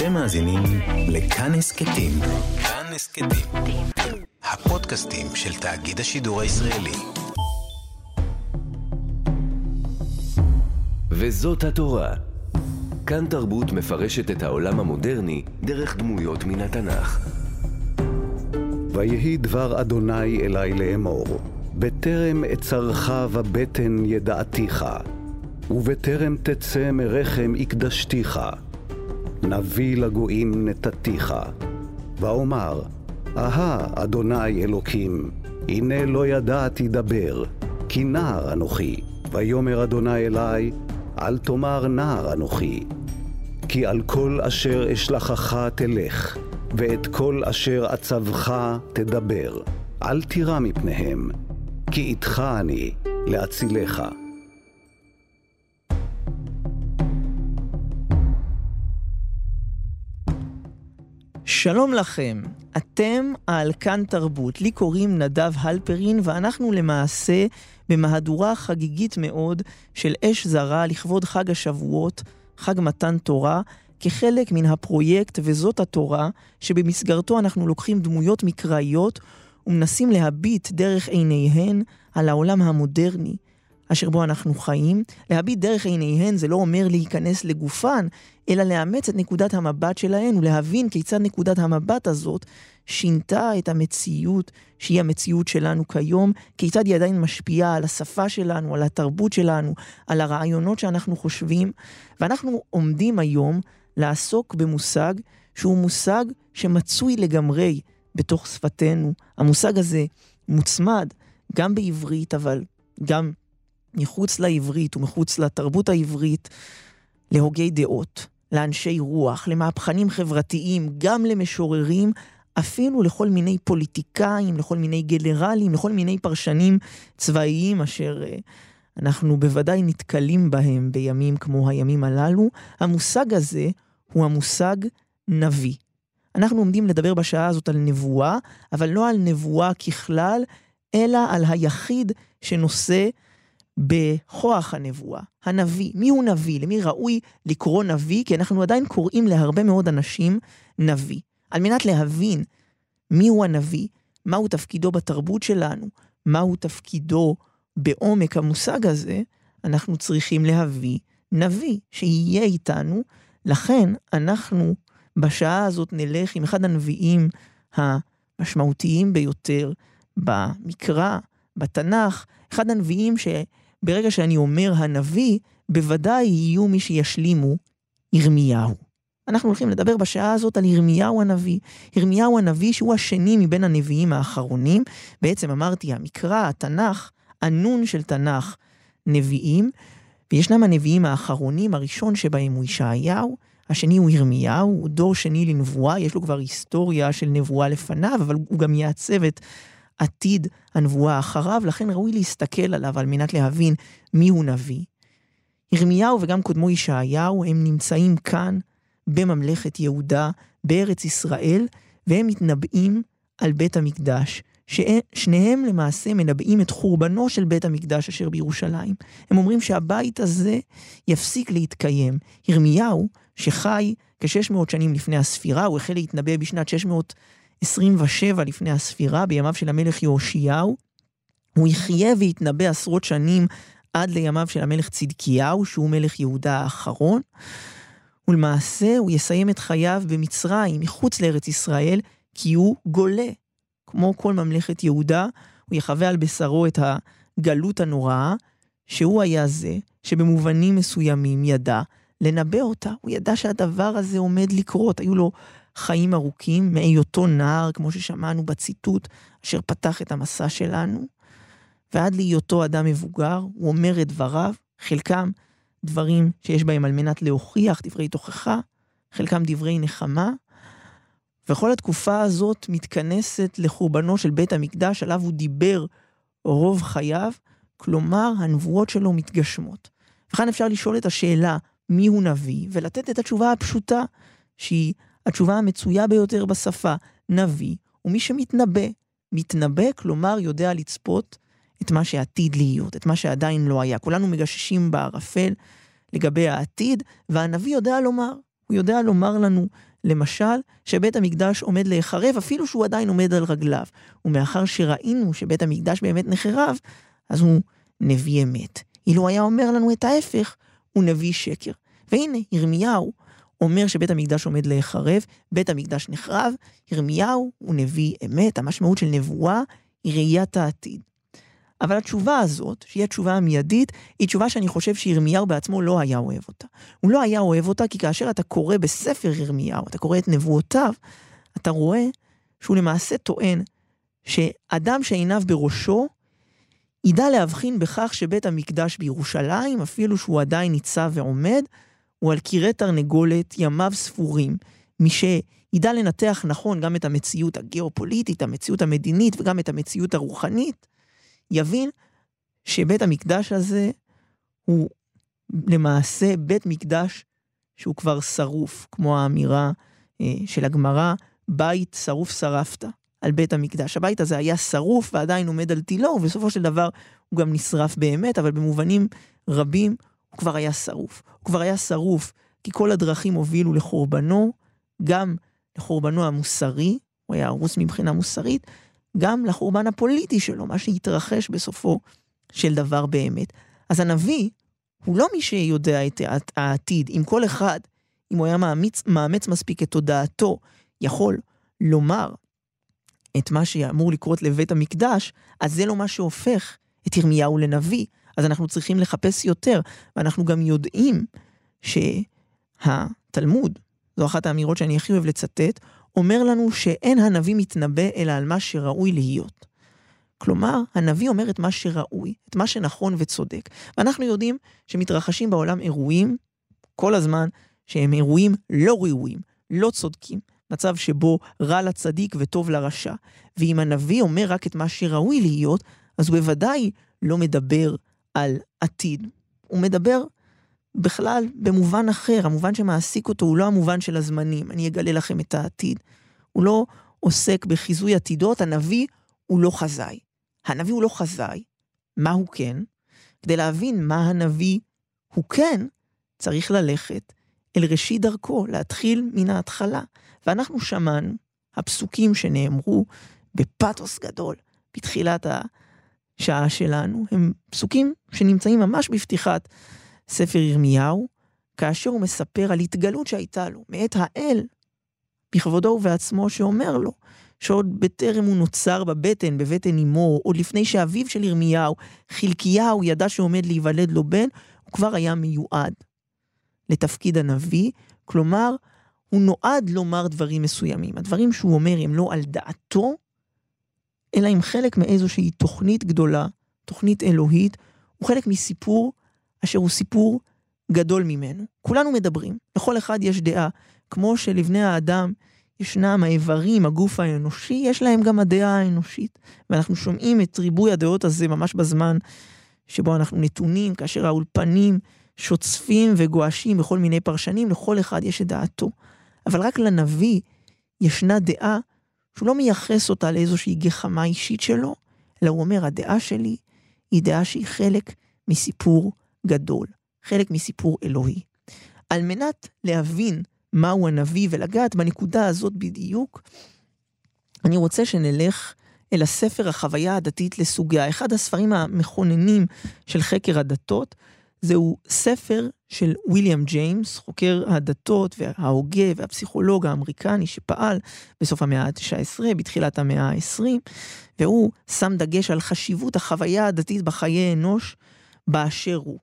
אתם מאזינים לכאן הסכתים. כאן הסכתים. הפודקאסטים של תאגיד השידור הישראלי. וזאת התורה. כאן תרבות מפרשת את העולם המודרני דרך דמויות מן התנ"ך. ויהי דבר אדוני אלי לאמור, בטרם אצרך בבטן ידעתיך, ובטרם תצא מרחם הקדשתיך, נביא לגויים נתתיך. ואומר, אהה, אדוני אלוקים, הנה לא ידעתי דבר, כי נער אנוכי. ויאמר אדוני אלי, אל תאמר נער אנוכי, כי על כל אשר אשלחך תלך, ואת כל אשר אצבך תדבר. אל תירא מפניהם, כי איתך אני להצילך. שלום לכם, אתם על כאן תרבות, לי קוראים נדב הלפרין ואנחנו למעשה במהדורה חגיגית מאוד של אש זרה לכבוד חג השבועות, חג מתן תורה, כחלק מן הפרויקט וזאת התורה, שבמסגרתו אנחנו לוקחים דמויות מקראיות ומנסים להביט דרך עיניהן על העולם המודרני, אשר בו אנחנו חיים. להביט דרך עיניהן זה לא אומר להיכנס לגופן, אלא לאמץ את נקודת המבט שלהן ולהבין כיצד נקודת המבט הזאת שינתה את המציאות שהיא המציאות שלנו כיום, כיצד היא עדיין משפיעה על השפה שלנו, על התרבות שלנו, על הרעיונות שאנחנו חושבים. ואנחנו עומדים היום לעסוק במושג שהוא מושג שמצוי לגמרי בתוך שפתנו. המושג הזה מוצמד גם בעברית, אבל גם מחוץ לעברית ומחוץ לתרבות העברית, להוגי דעות, לאנשי רוח, למהפכנים חברתיים, גם למשוררים, אפילו לכל מיני פוליטיקאים, לכל מיני גנרלים, לכל מיני פרשנים צבאיים אשר uh, אנחנו בוודאי נתקלים בהם בימים כמו הימים הללו. המושג הזה הוא המושג נביא. אנחנו עומדים לדבר בשעה הזאת על נבואה, אבל לא על נבואה ככלל, אלא על היחיד שנושא בכוח הנבואה, הנביא. מי הוא נביא? למי ראוי לקרוא נביא? כי אנחנו עדיין קוראים להרבה מאוד אנשים נביא. על מנת להבין מיהו הנביא, מהו תפקידו בתרבות שלנו, מהו תפקידו בעומק המושג הזה, אנחנו צריכים להביא נביא שיהיה איתנו. לכן אנחנו בשעה הזאת נלך עם אחד הנביאים המשמעותיים ביותר במקרא, בתנ"ך, אחד הנביאים שברגע שאני אומר הנביא, בוודאי יהיו מי שישלימו ירמיהו. אנחנו הולכים לדבר בשעה הזאת על ירמיהו הנביא. ירמיהו הנביא שהוא השני מבין הנביאים האחרונים. בעצם אמרתי, המקרא, התנ"ך, הנון של תנ"ך, נביאים, וישנם הנביאים האחרונים, הראשון שבהם הוא ישעיהו, השני הוא ירמיהו, הוא דור שני לנבואה, יש לו כבר היסטוריה של נבואה לפניו, אבל הוא גם יעצב את עתיד הנבואה אחריו, לכן ראוי להסתכל עליו על מנת להבין מי הוא נביא. ירמיהו וגם קודמו ישעיהו הם נמצאים כאן בממלכת יהודה, בארץ ישראל, והם מתנבאים על בית המקדש, ששניהם למעשה מנבאים את חורבנו של בית המקדש אשר בירושלים. הם אומרים שהבית הזה יפסיק להתקיים. ירמיהו, שחי כ-600 שנים לפני הספירה, הוא החל להתנבא בשנת 627 לפני הספירה, בימיו של המלך יאשיהו. הוא יחיה ויתנבא עשרות שנים עד לימיו של המלך צדקיהו, שהוא מלך יהודה האחרון. ולמעשה הוא יסיים את חייו במצרים, מחוץ לארץ ישראל, כי הוא גולה. כמו כל ממלכת יהודה, הוא יחווה על בשרו את הגלות הנוראה, שהוא היה זה שבמובנים מסוימים ידע לנבא אותה. הוא ידע שהדבר הזה עומד לקרות. היו לו חיים ארוכים מהיותו נער, כמו ששמענו בציטוט, אשר פתח את המסע שלנו, ועד להיותו אדם מבוגר, הוא אומר את דבריו, חלקם דברים שיש בהם על מנת להוכיח דברי תוכחה, חלקם דברי נחמה, וכל התקופה הזאת מתכנסת לחורבנו של בית המקדש, עליו הוא דיבר רוב חייו, כלומר, הנבואות שלו מתגשמות. וכאן אפשר לשאול את השאלה, מי הוא נביא, ולתת את התשובה הפשוטה, שהיא התשובה המצויה ביותר בשפה, נביא הוא מי שמתנבא. מתנבא, כלומר יודע לצפות את מה שעתיד להיות, את מה שעדיין לא היה. כולנו מגששים בערפל לגבי העתיד, והנביא יודע לומר, הוא יודע לומר לנו, למשל, שבית המקדש עומד להיחרב אפילו שהוא עדיין עומד על רגליו. ומאחר שראינו שבית המקדש באמת נחרב, אז הוא נביא אמת. אילו היה אומר לנו את ההפך, הוא נביא שקר. והנה, ירמיהו אומר שבית המקדש עומד להיחרב, בית המקדש נחרב, ירמיהו הוא נביא אמת, המשמעות של נבואה היא ראיית העתיד. אבל התשובה הזאת, שהיא התשובה המיידית, היא תשובה שאני חושב שירמיהו בעצמו לא היה אוהב אותה. הוא לא היה אוהב אותה כי כאשר אתה קורא בספר ירמיהו, אתה קורא את נבואותיו, אתה רואה שהוא למעשה טוען שאדם שעיניו בראשו, ידע להבחין בכך שבית המקדש בירושלים, אפילו שהוא עדיין ניצב ועומד, הוא על קירי תרנגולת ימיו ספורים, מי שידע לנתח נכון גם את המציאות הגיאופוליטית, המציאות המדינית וגם את המציאות הרוחנית, יבין שבית המקדש הזה הוא למעשה בית מקדש שהוא כבר שרוף, כמו האמירה אה, של הגמרא, בית שרוף שרפת על בית המקדש. הבית הזה היה שרוף ועדיין עומד על תילו, ובסופו של דבר הוא גם נשרף באמת, אבל במובנים רבים הוא כבר היה שרוף. הוא כבר היה שרוף כי כל הדרכים הובילו לחורבנו, גם לחורבנו המוסרי, הוא היה הרוס מבחינה מוסרית, גם לחורבן הפוליטי שלו, מה שהתרחש בסופו של דבר באמת. אז הנביא הוא לא מי שיודע את העתיד. אם כל אחד, אם הוא היה מאמץ, מאמץ מספיק את תודעתו, יכול לומר את מה שאמור לקרות לבית המקדש, אז זה לא מה שהופך את ירמיהו לנביא. אז אנחנו צריכים לחפש יותר, ואנחנו גם יודעים שהתלמוד, זו אחת האמירות שאני הכי אוהב לצטט, אומר לנו שאין הנביא מתנבא אלא על מה שראוי להיות. כלומר, הנביא אומר את מה שראוי, את מה שנכון וצודק. ואנחנו יודעים שמתרחשים בעולם אירועים כל הזמן שהם אירועים לא ראויים, לא צודקים. מצב שבו רע לצדיק וטוב לרשע. ואם הנביא אומר רק את מה שראוי להיות, אז הוא בוודאי לא מדבר על עתיד. הוא מדבר בכלל במובן אחר, המובן שמעסיק אותו הוא לא המובן של הזמנים, אני אגלה לכם את העתיד. הוא לא עוסק בחיזוי עתידות, הנביא הוא לא חזאי. הנביא הוא לא חזאי, מה הוא כן? כדי להבין מה הנביא הוא כן, צריך ללכת אל ראשית דרכו, להתחיל מן ההתחלה. ואנחנו שמענו, הפסוקים שנאמרו בפתוס גדול בתחילת השעה שלנו, הם פסוקים שנמצאים ממש בפתיחת ספר ירמיהו, כאשר הוא מספר על התגלות שהייתה לו מאת האל, בכבודו ובעצמו, שאומר לו, שעוד בטרם הוא נוצר בבטן, בבטן אמו, עוד לפני שאביו של ירמיהו, חלקיהו, ידע שעומד להיוולד לו בן, הוא כבר היה מיועד לתפקיד הנביא, כלומר, הוא נועד לומר דברים מסוימים. הדברים שהוא אומר הם לא על דעתו, אלא הם חלק מאיזושהי תוכנית גדולה, תוכנית אלוהית, הוא חלק מסיפור אשר הוא סיפור גדול ממנו. כולנו מדברים, לכל אחד יש דעה. כמו שלבני האדם ישנם האיברים, הגוף האנושי, יש להם גם הדעה האנושית. ואנחנו שומעים את ריבוי הדעות הזה ממש בזמן שבו אנחנו נתונים, כאשר האולפנים שוצפים וגועשים בכל מיני פרשנים, לכל אחד יש את דעתו. אבל רק לנביא ישנה דעה שהוא לא מייחס אותה לאיזושהי גחמה אישית שלו, אלא הוא אומר, הדעה שלי היא דעה שהיא חלק מסיפור גדול, חלק מסיפור אלוהי. על מנת להבין מהו הנביא ולגעת בנקודה הזאת בדיוק, אני רוצה שנלך אל הספר החוויה הדתית לסוגיה. אחד הספרים המכוננים של חקר הדתות, זהו ספר של ויליאם ג'יימס, חוקר הדתות וההוגה והפסיכולוג האמריקני שפעל בסוף המאה ה-19, בתחילת המאה ה-20, והוא שם דגש על חשיבות החוויה הדתית בחיי אנוש באשר הוא.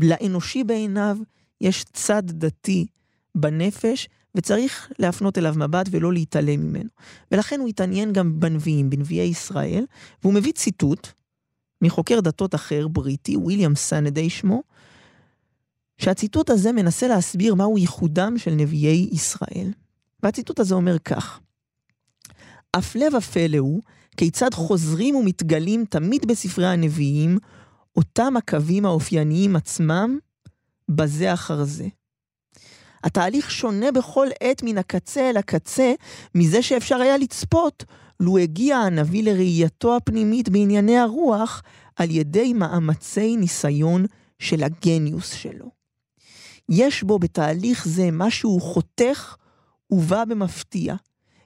לאנושי בעיניו יש צד דתי בנפש, וצריך להפנות אליו מבט ולא להתעלם ממנו. ולכן הוא התעניין גם בנביאים, בנביאי ישראל, והוא מביא ציטוט מחוקר דתות אחר, בריטי, ויליאם סנדי שמו, שהציטוט הזה מנסה להסביר מהו ייחודם של נביאי ישראל. והציטוט הזה אומר כך: הפלא ופלא הוא כיצד חוזרים ומתגלים תמיד בספרי הנביאים אותם הקווים האופייניים עצמם בזה אחר זה. התהליך שונה בכל עת מן הקצה אל הקצה מזה שאפשר היה לצפות לו הגיע הנביא לראייתו הפנימית בענייני הרוח על ידי מאמצי ניסיון של הגניוס שלו. יש בו בתהליך זה משהו חותך ובא במפתיע.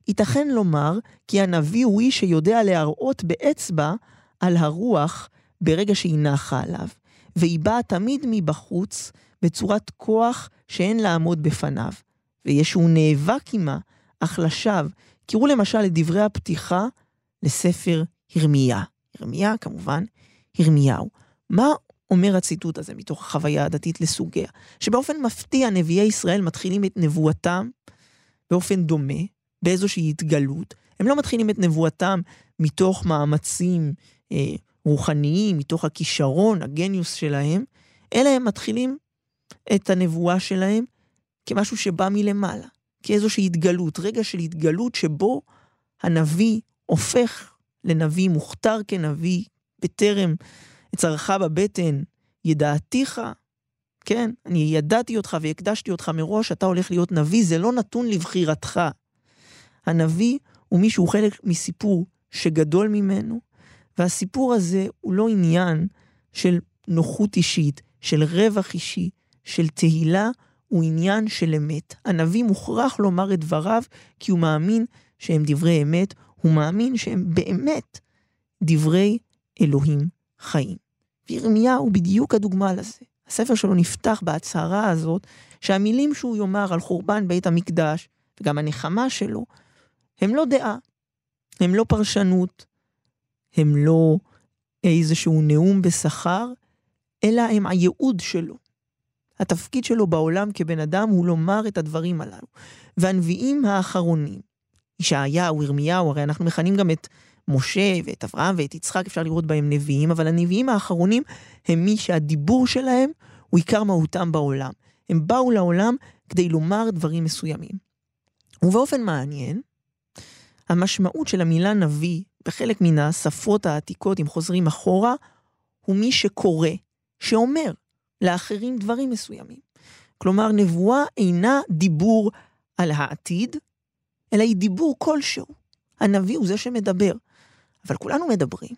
ייתכן לומר כי הנביא הוא איש שיודע להראות באצבע על הרוח ברגע שהיא נחה עליו, והיא באה תמיד מבחוץ בצורת כוח שאין לעמוד בפניו, וישו נאבק עמה, אך לשווא. קראו למשל את דברי הפתיחה לספר ירמיה. ירמיה, כמובן, ירמיהו. מה אומר הציטוט הזה מתוך החוויה הדתית לסוגיה? שבאופן מפתיע נביאי ישראל מתחילים את נבואתם באופן דומה, באיזושהי התגלות. הם לא מתחילים את נבואתם מתוך מאמצים אה, רוחניים, מתוך הכישרון, הגניוס שלהם, אלא הם מתחילים את הנבואה שלהם כמשהו שבא מלמעלה, כאיזושהי התגלות, רגע של התגלות שבו הנביא הופך לנביא, מוכתר כנביא, בטרם אצרך בבטן, ידעתיך, כן, אני ידעתי אותך והקדשתי אותך מראש, אתה הולך להיות נביא, זה לא נתון לבחירתך. הנביא הוא מי שהוא חלק מסיפור שגדול ממנו, והסיפור הזה הוא לא עניין של נוחות אישית, של רווח אישי, של תהילה, הוא עניין של אמת. הנביא מוכרח לומר את דבריו, כי הוא מאמין שהם דברי אמת, הוא מאמין שהם באמת דברי אלוהים חיים. וירמיהו הוא בדיוק הדוגמה לזה. הספר שלו נפתח בהצהרה הזאת, שהמילים שהוא יאמר על חורבן בית המקדש, וגם הנחמה שלו, הם לא דעה, הם לא פרשנות, הם לא איזשהו נאום בשכר, אלא הם הייעוד שלו. התפקיד שלו בעולם כבן אדם הוא לומר את הדברים הללו. והנביאים האחרונים, ישעיהו, ירמיהו, הרי אנחנו מכנים גם את משה ואת אברהם ואת יצחק, אפשר לראות בהם נביאים, אבל הנביאים האחרונים הם מי שהדיבור שלהם הוא עיקר מהותם בעולם. הם באו לעולם כדי לומר דברים מסוימים. ובאופן מעניין, המשמעות של המילה נביא בחלק מן השפות העתיקות, אם חוזרים אחורה, הוא מי שקורא, שאומר לאחרים דברים מסוימים. כלומר, נבואה אינה דיבור על העתיד, אלא היא דיבור כלשהו. הנביא הוא זה שמדבר. אבל כולנו מדברים,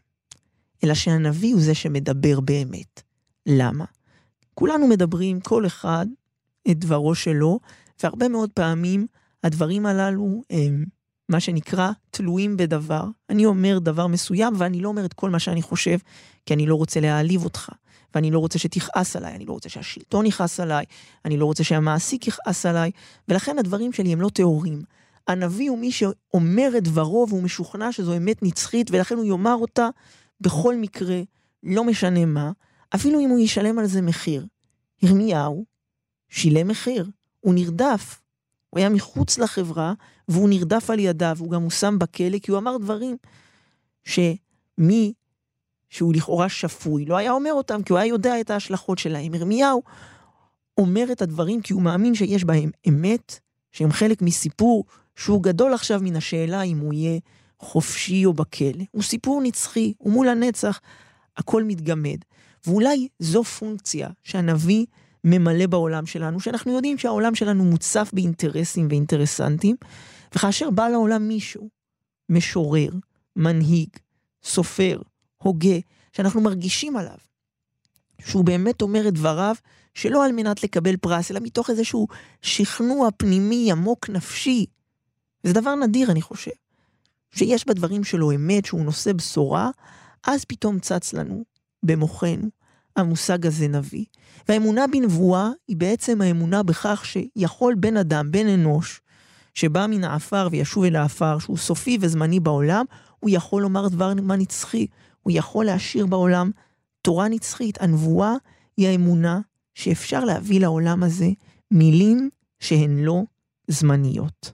אלא שהנביא הוא זה שמדבר באמת. למה? כולנו מדברים, כל אחד את דברו שלו, והרבה מאוד פעמים הדברים הללו הם מה שנקרא תלויים בדבר. אני אומר דבר מסוים ואני לא אומר את כל מה שאני חושב, כי אני לא רוצה להעליב אותך, ואני לא רוצה שתכעס עליי, אני לא רוצה שהשלטון יכעס עליי, אני לא רוצה שהמעסיק יכעס עליי, ולכן הדברים שלי הם לא טהורים. הנביא הוא מי שאומר את דברו והוא משוכנע שזו אמת נצחית, ולכן הוא יאמר אותה בכל מקרה, לא משנה מה, אפילו אם הוא ישלם על זה מחיר. ירמיהו שילם מחיר, הוא נרדף. הוא היה מחוץ לחברה, והוא נרדף על ידיו, הוא גם הושם בכלא, כי הוא אמר דברים שמי שהוא לכאורה שפוי, לא היה אומר אותם, כי הוא היה יודע את ההשלכות שלהם. ירמיהו אומר את הדברים כי הוא מאמין שיש בהם אמת, שהם חלק מסיפור שהוא גדול עכשיו מן השאלה אם הוא יהיה חופשי או בכלא. הוא סיפור נצחי, ומול הנצח הכל מתגמד. ואולי זו פונקציה שהנביא ממלא בעולם שלנו, שאנחנו יודעים שהעולם שלנו מוצף באינטרסים ואינטרסנטים, וכאשר בא לעולם מישהו, משורר, מנהיג, סופר, הוגה, שאנחנו מרגישים עליו, שהוא באמת אומר את דבריו, שלא על מנת לקבל פרס, אלא מתוך איזשהו שכנוע פנימי עמוק נפשי, זה דבר נדיר, אני חושב. שיש בדברים שלו אמת, שהוא נושא בשורה, אז פתאום צץ לנו, במוחנו, המושג הזה נביא. והאמונה בנבואה היא בעצם האמונה בכך שיכול בן אדם, בן אנוש, שבא מן העפר וישוב אל העפר, שהוא סופי וזמני בעולם, הוא יכול לומר דבר מה נצחי. הוא יכול להשאיר בעולם תורה נצחית. הנבואה היא האמונה שאפשר להביא לעולם הזה מילים שהן לא זמניות.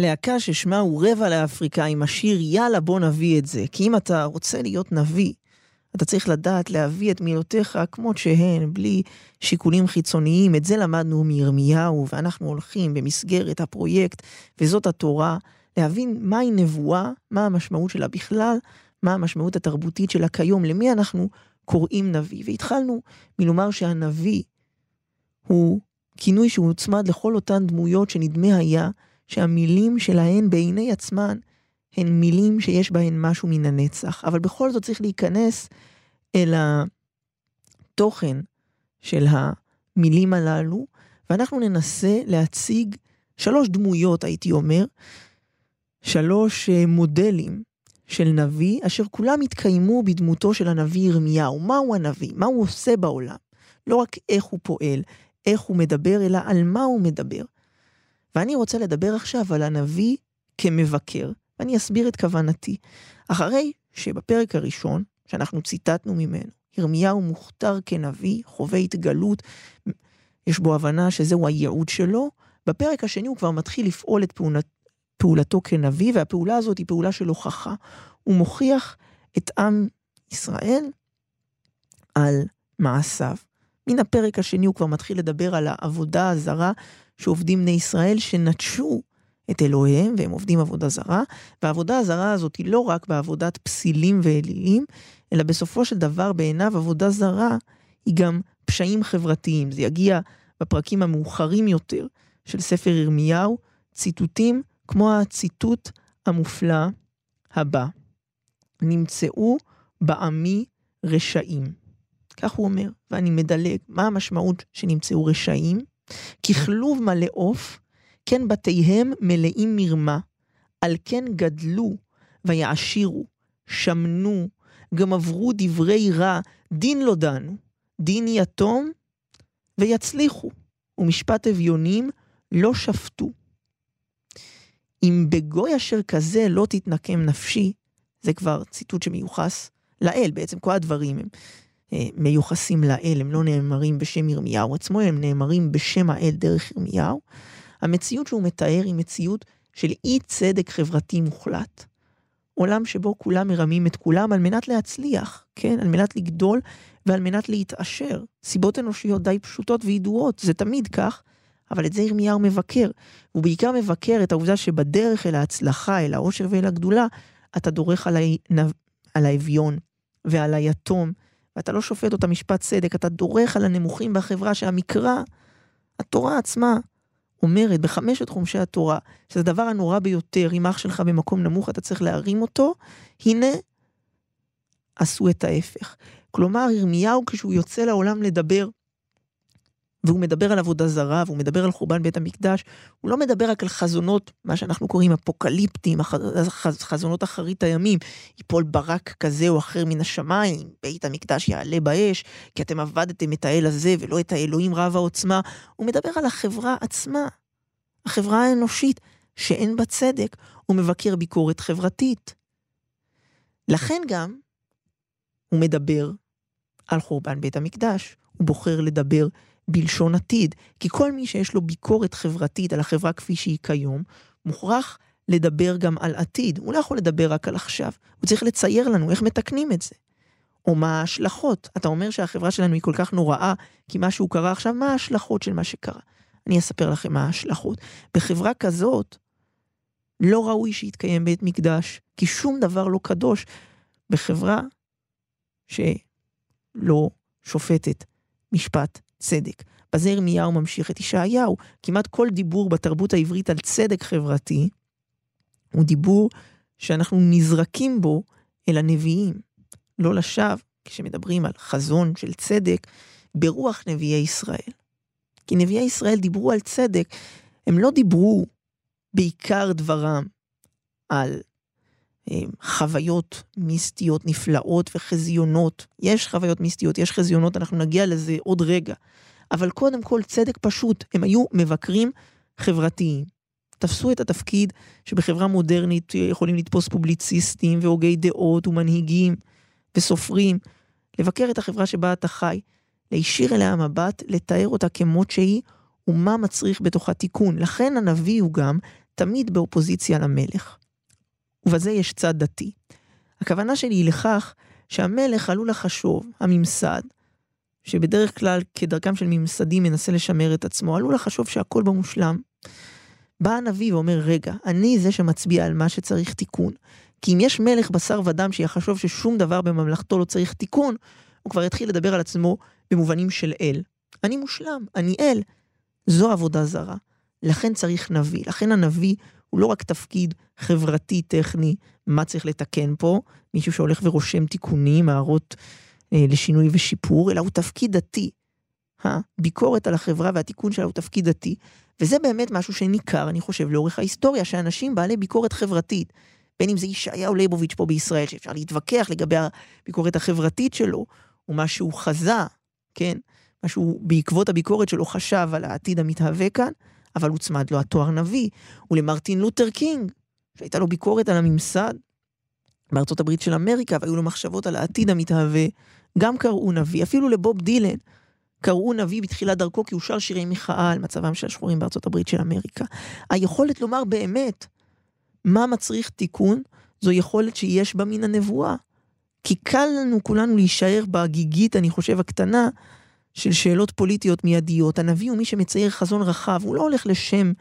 הלהקה ששמה הוא רבע לאפריקה עם השיר יאללה בוא נביא את זה. כי אם אתה רוצה להיות נביא, אתה צריך לדעת להביא את מילותיך כמות שהן, בלי שיקולים חיצוניים. את זה למדנו מירמיהו, ואנחנו הולכים במסגרת הפרויקט, וזאת התורה, להבין מהי נבואה, מה המשמעות שלה בכלל, מה המשמעות התרבותית שלה כיום, למי אנחנו קוראים נביא. והתחלנו מלומר שהנביא הוא כינוי שהוצמד לכל אותן דמויות שנדמה היה שהמילים שלהן בעיני עצמן הן מילים שיש בהן משהו מן הנצח, אבל בכל זאת צריך להיכנס אל התוכן של המילים הללו, ואנחנו ננסה להציג שלוש דמויות, הייתי אומר, שלוש אה, מודלים של נביא, אשר כולם התקיימו בדמותו של הנביא ירמיהו. מהו הנביא? מה הוא עושה בעולם? לא רק איך הוא פועל, איך הוא מדבר, אלא על מה הוא מדבר. ואני רוצה לדבר עכשיו על הנביא כמבקר, ואני אסביר את כוונתי. אחרי שבפרק הראשון, שאנחנו ציטטנו ממנו, ירמיהו מוכתר כנביא, חווה התגלות, יש בו הבנה שזהו הייעוד שלו, בפרק השני הוא כבר מתחיל לפעול את פעולת, פעולתו כנביא, והפעולה הזאת היא פעולה של הוכחה. הוא מוכיח את עם ישראל על מעשיו. מן הפרק השני הוא כבר מתחיל לדבר על העבודה הזרה שעובדים בני ישראל שנטשו את אלוהיהם והם עובדים עבודה זרה, והעבודה הזרה הזאת היא לא רק בעבודת פסילים ואלילים, אלא בסופו של דבר בעיניו עבודה זרה היא גם פשעים חברתיים. זה יגיע בפרקים המאוחרים יותר של ספר ירמיהו, ציטוטים כמו הציטוט המופלא הבא: נמצאו בעמי רשעים. כך הוא אומר, ואני מדלג, מה המשמעות שנמצאו רשעים? ככלוב מלא עוף, כן בתיהם מלאים מרמה, על כן גדלו ויעשירו, שמנו, גם עברו דברי רע, דין לא דנו, דין יתום ויצליחו, ומשפט אביונים לא שפטו. אם בגוי אשר כזה לא תתנקם נפשי, זה כבר ציטוט שמיוחס לאל, בעצם כל הדברים הם מיוחסים לאל, הם לא נאמרים בשם ירמיהו עצמו, הם נאמרים בשם האל דרך ירמיהו. המציאות שהוא מתאר היא מציאות של אי צדק חברתי מוחלט. עולם שבו כולם מרמים את כולם על מנת להצליח, כן? על מנת לגדול ועל מנת להתעשר. סיבות אנושיות די פשוטות וידועות, זה תמיד כך, אבל את זה ירמיהו מבקר. הוא בעיקר מבקר את העובדה שבדרך אל ההצלחה, אל העושר ואל הגדולה, אתה דורך על, הענב, על האביון ועל היתום, ואתה לא שופט אותה משפט צדק, אתה דורך על הנמוכים בחברה שהמקרא, התורה עצמה, אומרת בחמשת חומשי התורה, שזה הדבר הנורא ביותר, אם אח שלך במקום נמוך אתה צריך להרים אותו, הנה, עשו את ההפך. כלומר, ירמיהו כשהוא יוצא לעולם לדבר והוא מדבר על עבודה זרה, והוא מדבר על חורבן בית המקדש, הוא לא מדבר רק על חזונות, מה שאנחנו קוראים אפוקליפטיים, חזונות אחרית הימים, ייפול ברק כזה או אחר מן השמיים, בית המקדש יעלה באש, כי אתם עבדתם את האל הזה ולא את האלוהים רב העוצמה. הוא מדבר על החברה עצמה, החברה האנושית, שאין בה צדק, הוא מבקר ביקורת חברתית. לכן גם, הוא מדבר על חורבן בית המקדש, הוא בוחר לדבר בלשון עתיד, כי כל מי שיש לו ביקורת חברתית על החברה כפי שהיא כיום, מוכרח לדבר גם על עתיד. הוא לא יכול לדבר רק על עכשיו, הוא צריך לצייר לנו איך מתקנים את זה. או מה ההשלכות. אתה אומר שהחברה שלנו היא כל כך נוראה, כי משהו קרה עכשיו, מה ההשלכות של מה שקרה? אני אספר לכם מה ההשלכות. בחברה כזאת, לא ראוי שיתקיים בית מקדש, כי שום דבר לא קדוש בחברה שלא שופטת משפט צדק. בזה ירמיהו ממשיך את ישעיהו. כמעט כל דיבור בתרבות העברית על צדק חברתי, הוא דיבור שאנחנו נזרקים בו אל הנביאים. לא לשווא, כשמדברים על חזון של צדק, ברוח נביאי ישראל. כי נביאי ישראל דיברו על צדק, הם לא דיברו בעיקר דברם על חוויות מיסטיות נפלאות וחזיונות. יש חוויות מיסטיות, יש חזיונות, אנחנו נגיע לזה עוד רגע. אבל קודם כל צדק פשוט, הם היו מבקרים חברתיים. תפסו את התפקיד שבחברה מודרנית יכולים לתפוס פובליציסטים והוגי דעות ומנהיגים וסופרים, לבקר את החברה שבה אתה חי, להישיר אליה מבט, לתאר אותה כמות שהיא, ומה מצריך בתוכה תיקון. לכן הנביא הוא גם תמיד באופוזיציה למלך. ובזה יש צד דתי. הכוונה שלי היא לכך שהמלך עלול לחשוב, הממסד, שבדרך כלל כדרכם של ממסדים מנסה לשמר את עצמו, עלול לחשוב שהכל במושלם. בא הנביא ואומר, רגע, אני זה שמצביע על מה שצריך תיקון. כי אם יש מלך בשר ודם שיחשוב ששום דבר בממלכתו לא צריך תיקון, הוא כבר יתחיל לדבר על עצמו במובנים של אל. אני מושלם, אני אל. זו עבודה זרה. לכן צריך נביא. לכן הנביא הוא לא רק תפקיד חברתי, טכני, מה צריך לתקן פה, מישהו שהולך ורושם תיקונים, הערות אה, לשינוי ושיפור, אלא הוא תפקיד דתי. הביקורת על החברה והתיקון שלה הוא תפקיד דתי. וזה באמת משהו שניכר, אני חושב, לאורך ההיסטוריה, שאנשים בעלי ביקורת חברתית, בין אם זה ישעיהו ליבוביץ' פה בישראל, שאפשר להתווכח לגבי הביקורת החברתית שלו, או מה שהוא חזה, כן? מה שהוא בעקבות הביקורת שלו חשב על העתיד המתהווה כאן, אבל הוצמד לו התואר נביא. ולמרטין לותר קינג, שהייתה לו ביקורת על הממסד בארצות הברית של אמריקה, והיו לו מחשבות על העתיד המתהווה, גם קראו נביא, אפילו לבוב דילן. קראו נביא בתחילת דרכו כי הוא שר שירי מחאה על מצבם של השחורים בארצות הברית של אמריקה. היכולת לומר באמת מה מצריך תיקון, זו יכולת שיש בה מן הנבואה. כי קל לנו כולנו להישאר בגיגית, אני חושב, הקטנה, של שאלות פוליטיות מיידיות. הנביא הוא מי שמצייר חזון רחב, הוא לא הולך לשם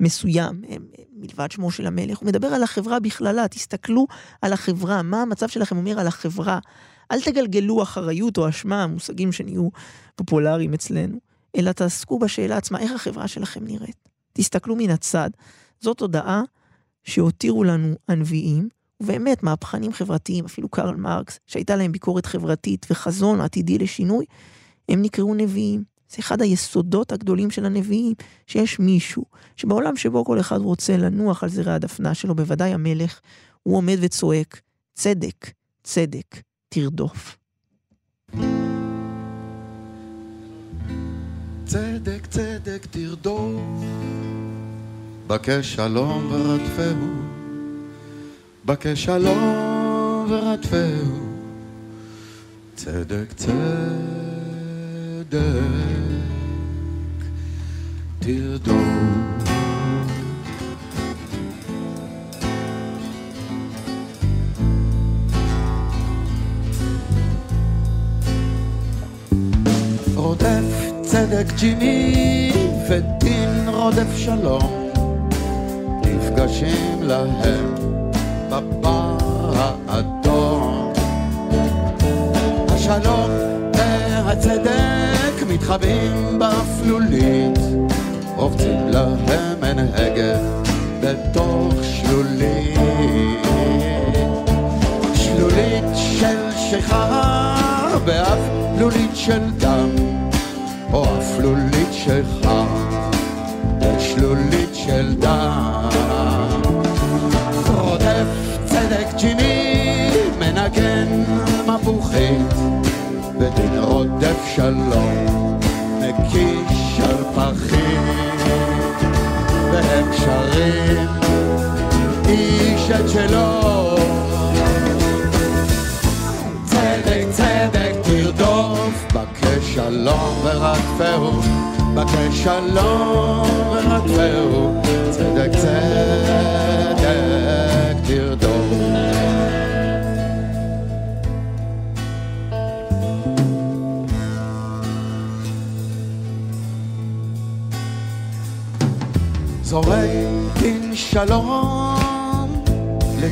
מסוים, אה, מלבד שמו של המלך, הוא מדבר על החברה בכללה, תסתכלו על החברה, מה המצב שלכם אומר על החברה. אל תגלגלו אחריות או אשמה, מושגים שנהיו פופולריים אצלנו, אלא תעסקו בשאלה עצמה, איך החברה שלכם נראית. תסתכלו מן הצד. זאת הודעה שהותירו לנו הנביאים, ובאמת מהפכנים חברתיים, אפילו קרל מרקס, שהייתה להם ביקורת חברתית וחזון עתידי לשינוי, הם נקראו נביאים. זה אחד היסודות הגדולים של הנביאים, שיש מישהו שבעולם שבו כל אחד רוצה לנוח על זרי הדפנה שלו, בוודאי המלך, הוא עומד וצועק, צדק, צדק, תרדוף. צדק צדק תרדוף, בקש שלום ורדפהו, בקש שלום ורדפהו, צדק צדק תרדוף. רודף צדק ג'ימי ודין רודף שלום נפגשים להם בבר האדום השלום והצדק מתחבאים באפלולית רובצים להם אין הגה בתוך שלולית. שלולית של שיכר באפלולית של דם או אפלולית של חם שלולית של דם. רודף צדק ג'ימי מנגן מפוחית ודין רודף שלום את שלו. צדק צדק תרדוף בקש שלום ורדפהו בקש שלום ורדפהו. צדק צדק תרדוף. זורק דין שלום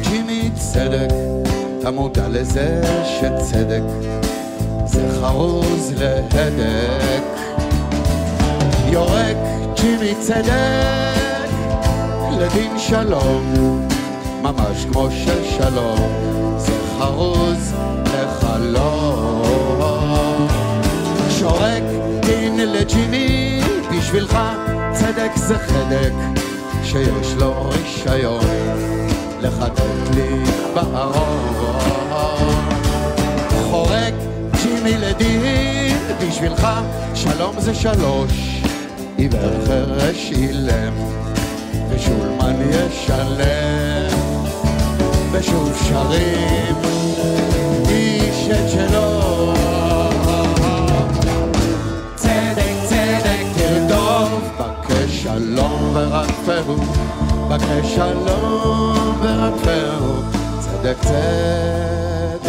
לג'ימי צדק, אתה מודע לזה שצדק זה חרוז להדק. יורק ג'ימי צדק לדין שלום, ממש כמו של שלום, זה חרוז לחלום. שורק דין לג'ימי בשבילך צדק זה חדק שיש לו רישיון לחטט לי בארון. חורק ג'ימי לדין בשבילך שלום זה שלוש עיוור חרש אילם ושולמן ישלם. ושוב שרים איש את שלו. צדק צדק תרדוף. בקש שלום ורק ורדפהו, בקש שלום ורדפהו, צדק צדק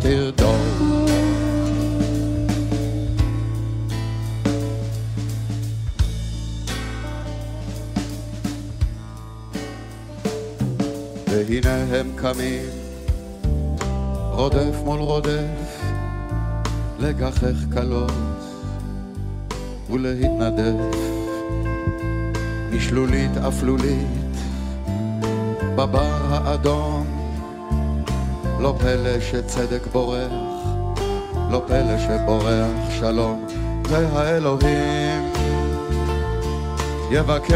תרדוף. והנה הם קמים, רודף מול רודף, לגחך קלות ולהתנדף, משלולית אפלולית, בבר האדום, לא פלא שצדק בורח, לא פלא שבורח שלום, והאלוהים יבקש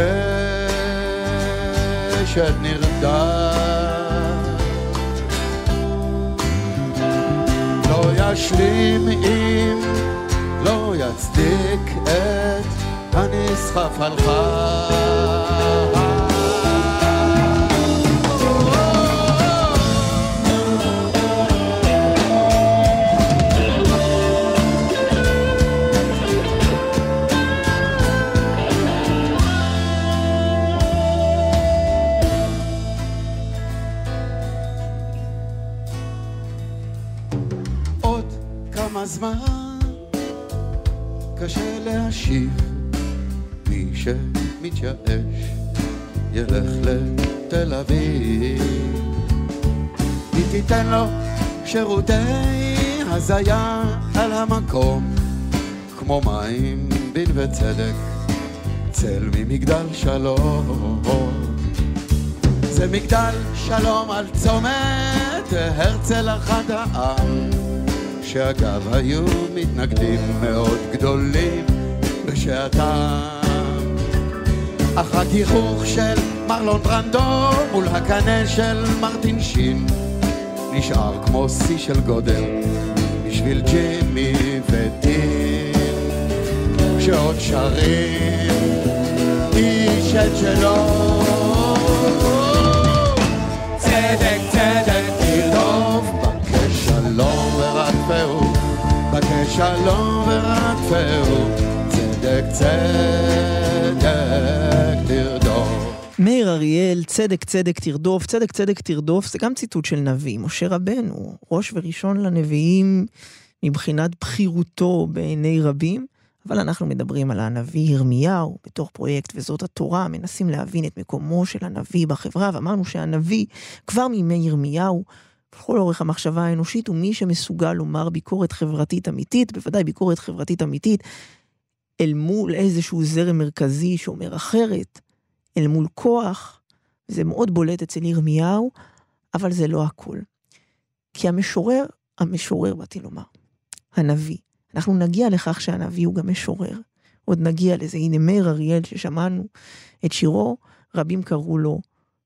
את נרדם. לא ישלים אם לא יצדיק את הנסחף על חי. זמן קשה להשיב מי שמתייאש ילך לתל אביב. היא תיתן לו שירותי הזיה על המקום כמו מים דין וצדק צל ממגדל שלום. זה מגדל שלום על צומת הרצל אחד העם שאגב היו מתנגדים מאוד גדולים בשעתם אך הגיחוך של מרלון ברנדו מול הקנה של מרטין שין. נשאר כמו שיא של גודל בשביל ג'ימי ודין. שעוד שרים איש את שלו. צדק צדק תרדוף. בקש שלום ורדפהו בקש שלום ורדפהו צדק צדק מאיר אריאל, צדק צדק תרדוף, צדק צדק תרדוף, זה גם ציטוט של נביא, משה רבנו, ראש וראשון לנביאים מבחינת בכירותו בעיני רבים, אבל אנחנו מדברים על הנביא ירמיהו בתוך פרויקט וזאת התורה, מנסים להבין את מקומו של הנביא בחברה, ואמרנו שהנביא כבר מימי ירמיהו, בכל אורך המחשבה האנושית, הוא מי שמסוגל לומר ביקורת חברתית אמיתית, בוודאי ביקורת חברתית אמיתית, אל מול איזשהו זרם מרכזי שאומר אחרת, אל מול כוח, זה מאוד בולט אצל ירמיהו, אבל זה לא הכל. כי המשורר, המשורר באתי לומר, הנביא, אנחנו נגיע לכך שהנביא הוא גם משורר. עוד נגיע לזה, הנה מאיר אריאל ששמענו את שירו, רבים קראו לו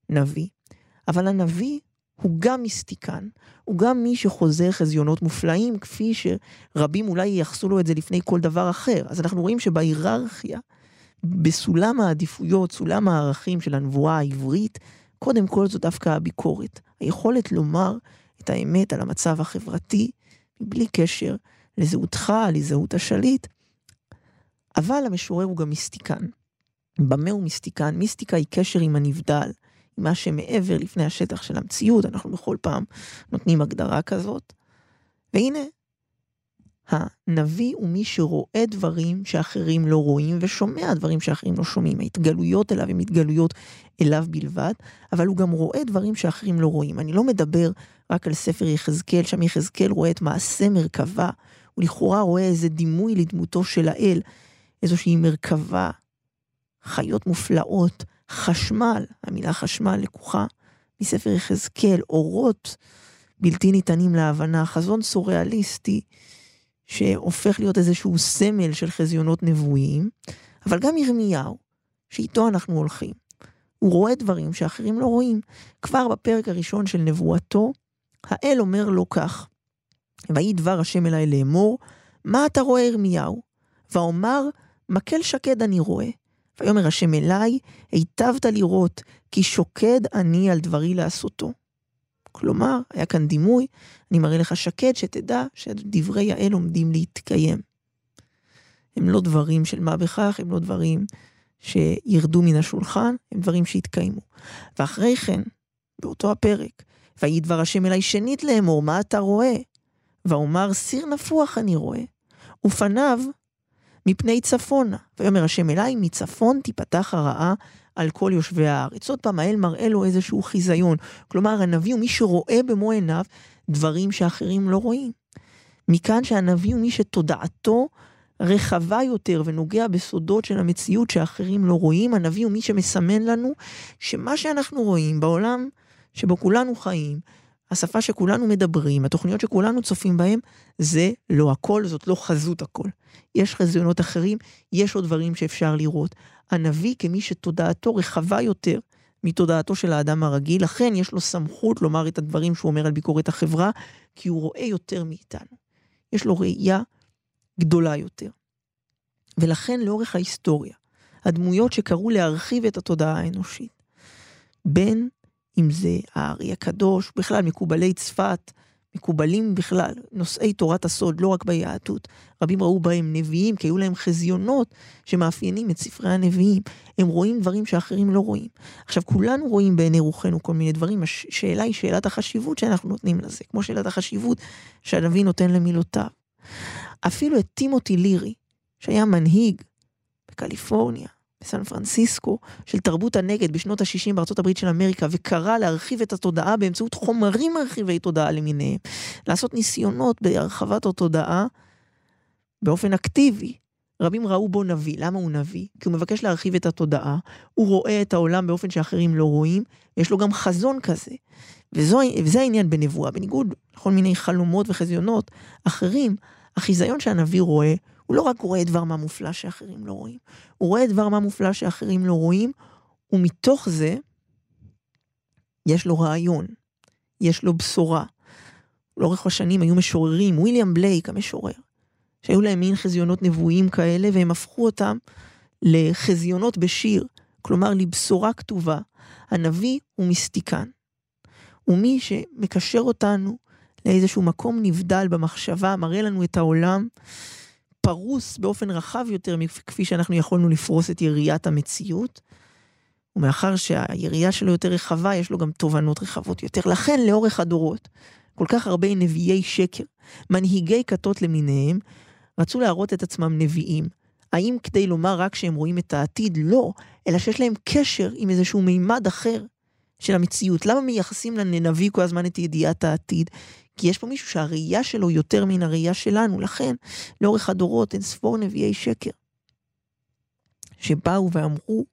נביא. אבל הנביא הוא גם מיסטיקן, הוא גם מי שחוזר חזיונות מופלאים, כפי שרבים אולי ייחסו לו את זה לפני כל דבר אחר. אז אנחנו רואים שבהיררכיה, בסולם העדיפויות, סולם הערכים של הנבואה העברית, קודם כל זו דווקא הביקורת. היכולת לומר את האמת על המצב החברתי, מבלי קשר לזהותך, לזהות השליט. אבל המשורר הוא גם מיסטיקן. במה הוא מיסטיקן? מיסטיקה היא קשר עם הנבדל, עם מה שמעבר לפני השטח של המציאות, אנחנו בכל פעם נותנים הגדרה כזאת. והנה, הנביא הוא מי שרואה דברים שאחרים לא רואים ושומע דברים שאחרים לא שומעים. ההתגלויות אליו הן התגלויות אליו בלבד, אבל הוא גם רואה דברים שאחרים לא רואים. אני לא מדבר רק על ספר יחזקאל, שם יחזקאל רואה את מעשה מרכבה, הוא לכאורה רואה איזה דימוי לדמותו של האל, איזושהי מרכבה, חיות מופלאות, חשמל, המילה חשמל לקוחה מספר יחזקאל, אורות בלתי ניתנים להבנה, חזון סוריאליסטי, שהופך להיות איזשהו סמל של חזיונות נבואיים, אבל גם ירמיהו, שאיתו אנחנו הולכים. הוא רואה דברים שאחרים לא רואים. כבר בפרק הראשון של נבואתו, האל אומר לו כך, ויהי דבר השם אליי לאמור, מה אתה רואה ירמיהו? ואומר, מקל שקד אני רואה. ויאמר השם אליי, היטבת לראות, כי שוקד אני על דברי לעשותו. כלומר, היה כאן דימוי, אני מראה לך שקד, שתדע שדברי האל עומדים להתקיים. הם לא דברים של מה בכך, הם לא דברים שירדו מן השולחן, הם דברים שהתקיימו. ואחרי כן, באותו הפרק, ויהי דבר השם אלי שנית לאמור, מה אתה רואה? ואומר, סיר נפוח אני רואה, ופניו מפני צפונה. ויאמר השם אלי, מצפון תיפתח הרעה על כל יושבי הארץ. עוד פעם, האל מראה לו איזשהו חיזיון. כלומר, הנביא הוא מי שרואה במו עיניו דברים שאחרים לא רואים. מכאן שהנביא הוא מי שתודעתו רחבה יותר ונוגע בסודות של המציאות שאחרים לא רואים. הנביא הוא מי שמסמן לנו שמה שאנחנו רואים בעולם שבו כולנו חיים, השפה שכולנו מדברים, התוכניות שכולנו צופים בהן, זה לא הכל, זאת לא חזות הכל. יש חזיונות אחרים, יש עוד דברים שאפשר לראות. הנביא כמי שתודעתו רחבה יותר מתודעתו של האדם הרגיל, לכן יש לו סמכות לומר את הדברים שהוא אומר על ביקורת החברה, כי הוא רואה יותר מאיתנו. יש לו ראייה גדולה יותר. ולכן לאורך ההיסטוריה, הדמויות שקראו להרחיב את התודעה האנושית, בין אם זה הארי הקדוש, בכלל מקובלי צפת, מקובלים בכלל, נושאי תורת הסוד, לא רק ביהדות. רבים ראו בהם נביאים, כי היו להם חזיונות שמאפיינים את ספרי הנביאים. הם רואים דברים שאחרים לא רואים. עכשיו, כולנו רואים בעיני רוחנו כל מיני דברים, השאלה היא שאלת החשיבות שאנחנו נותנים לזה, כמו שאלת החשיבות שהנביא נותן למילותיו. אפילו את טימותי לירי, שהיה מנהיג בקליפורניה, בסן פרנסיסקו, של תרבות הנגד בשנות ה-60 בארצות הברית של אמריקה, וקרא להרחיב את התודעה באמצעות חומרים מרחיבי תודעה למיניהם. לעשות ניסיונות בהרחבת התודעה באופן אקטיבי. רבים ראו בו נביא. למה הוא נביא? כי הוא מבקש להרחיב את התודעה, הוא רואה את העולם באופן שאחרים לא רואים, ויש לו גם חזון כזה. וזו, וזה העניין בנבואה. בניגוד לכל מיני חלומות וחזיונות אחרים, החיזיון שהנביא רואה הוא לא רק רואה דבר מה מופלא שאחרים לא רואים, הוא רואה דבר מה מופלא שאחרים לא רואים, ומתוך זה יש לו רעיון, יש לו בשורה. לאורך השנים היו משוררים, וויליאם בלייק המשורר, שהיו להם מין חזיונות נבואיים כאלה, והם הפכו אותם לחזיונות בשיר, כלומר לבשורה כתובה. הנביא הוא מיסטיקן. הוא מי שמקשר אותנו לאיזשהו מקום נבדל במחשבה, מראה לנו את העולם פרוס באופן רחב יותר מכפי שאנחנו יכולנו לפרוס את יריית המציאות. ומאחר שהירייה שלו יותר רחבה, יש לו גם תובנות רחבות יותר. לכן, לאורך הדורות, כל כך הרבה נביאי שקר, מנהיגי כתות למיניהם, רצו להראות את עצמם נביאים. האם כדי לומר רק שהם רואים את העתיד? לא, אלא שיש להם קשר עם איזשהו מימד אחר של המציאות. למה מייחסים לנביא כל הזמן את ידיעת העתיד? כי יש פה מישהו שהראייה שלו יותר מן הראייה שלנו, לכן לאורך הדורות אין ספור נביאי שקר. שבאו ואמרו,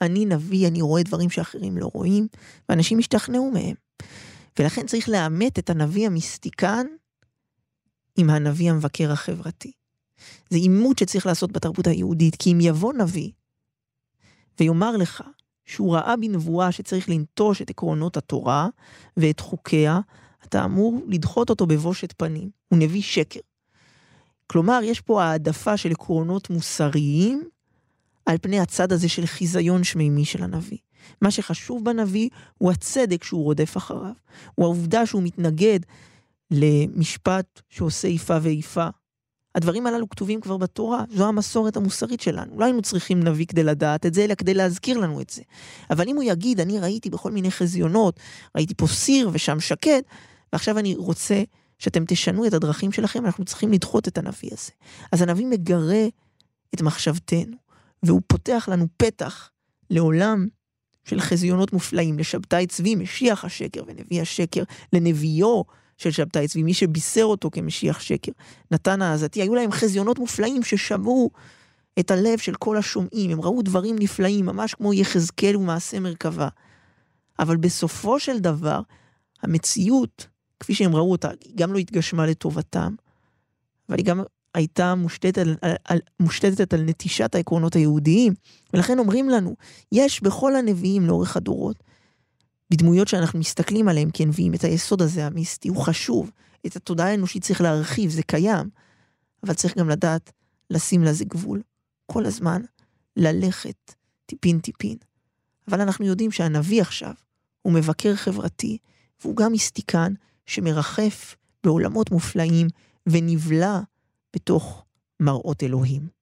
אני נביא, אני רואה דברים שאחרים לא רואים, ואנשים השתכנעו מהם. ולכן צריך לאמת את הנביא המיסטיקן עם הנביא המבקר החברתי. זה עימות שצריך לעשות בתרבות היהודית, כי אם יבוא נביא ויאמר לך שהוא ראה בנבואה שצריך לנטוש את עקרונות התורה ואת חוקיה, אתה אמור לדחות אותו בבושת פנים. הוא נביא שקר. כלומר, יש פה העדפה של עקרונות מוסריים על פני הצד הזה של חיזיון שמימי של הנביא. מה שחשוב בנביא הוא הצדק שהוא רודף אחריו. הוא העובדה שהוא מתנגד למשפט שעושה איפה ואיפה. הדברים הללו כתובים כבר בתורה, זו המסורת המוסרית שלנו. לא היינו צריכים נביא כדי לדעת את זה, אלא כדי להזכיר לנו את זה. אבל אם הוא יגיד, אני ראיתי בכל מיני חזיונות, ראיתי פה סיר ושם שקד, ועכשיו אני רוצה שאתם תשנו את הדרכים שלכם, אנחנו צריכים לדחות את הנביא הזה. אז הנביא מגרה את מחשבתנו, והוא פותח לנו פתח לעולם של חזיונות מופלאים, לשבתאי צבי, משיח השקר ונביא השקר, לנביאו של שבתאי צבי, מי שבישר אותו כמשיח שקר, נתן העזתי, היו להם חזיונות מופלאים ששברו את הלב של כל השומעים, הם ראו דברים נפלאים, ממש כמו יחזקאל ומעשה מרכבה. אבל בסופו של דבר, המציאות כפי שהם ראו אותה, היא גם לא התגשמה לטובתם, אבל היא גם הייתה מושתתת על, על, על, מושתתת על נטישת העקרונות היהודיים. ולכן אומרים לנו, יש בכל הנביאים לאורך הדורות, בדמויות שאנחנו מסתכלים עליהם כנביאים, את היסוד הזה המיסטי, הוא חשוב. את התודעה האנושית צריך להרחיב, זה קיים, אבל צריך גם לדעת לשים לזה גבול. כל הזמן ללכת טיפין טיפין. אבל אנחנו יודעים שהנביא עכשיו הוא מבקר חברתי, והוא גם מיסטיקן שמרחף בעולמות מופלאים ונבלע בתוך מראות אלוהים.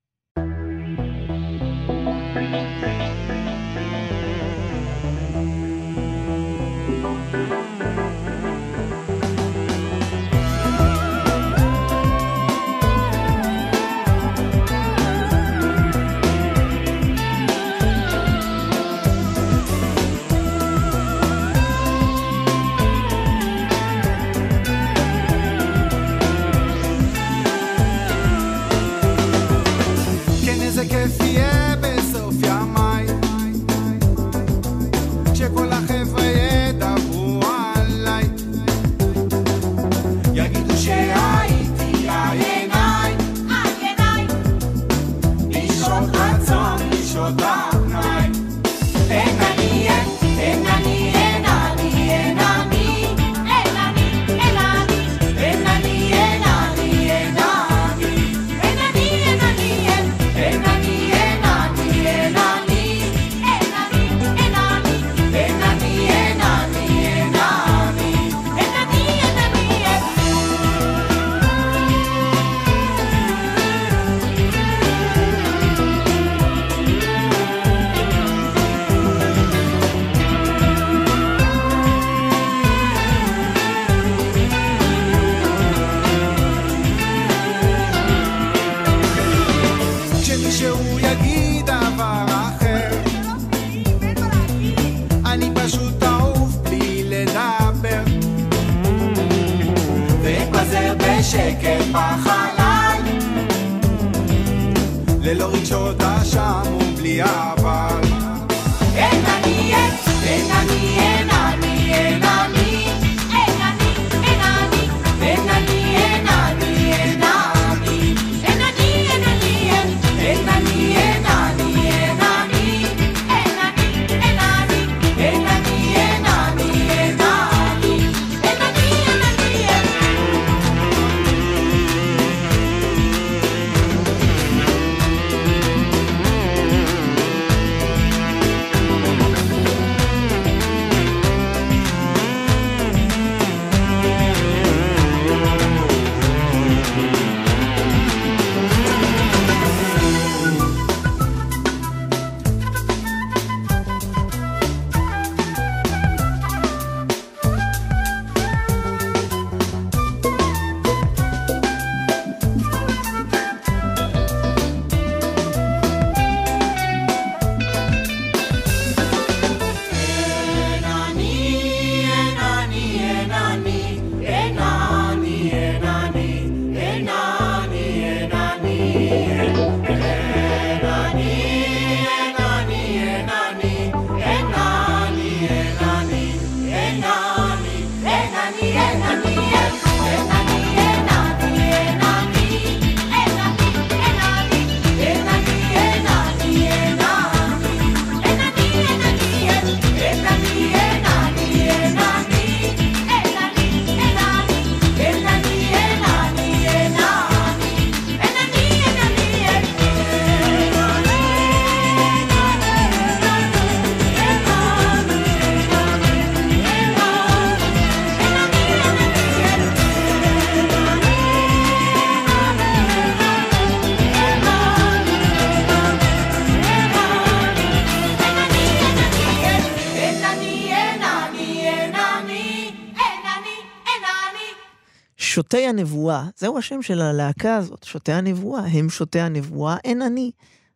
שותי הנבואה, זהו השם של הלהקה הזאת, שותי הנבואה, הם שותי הנבואה, אין אני.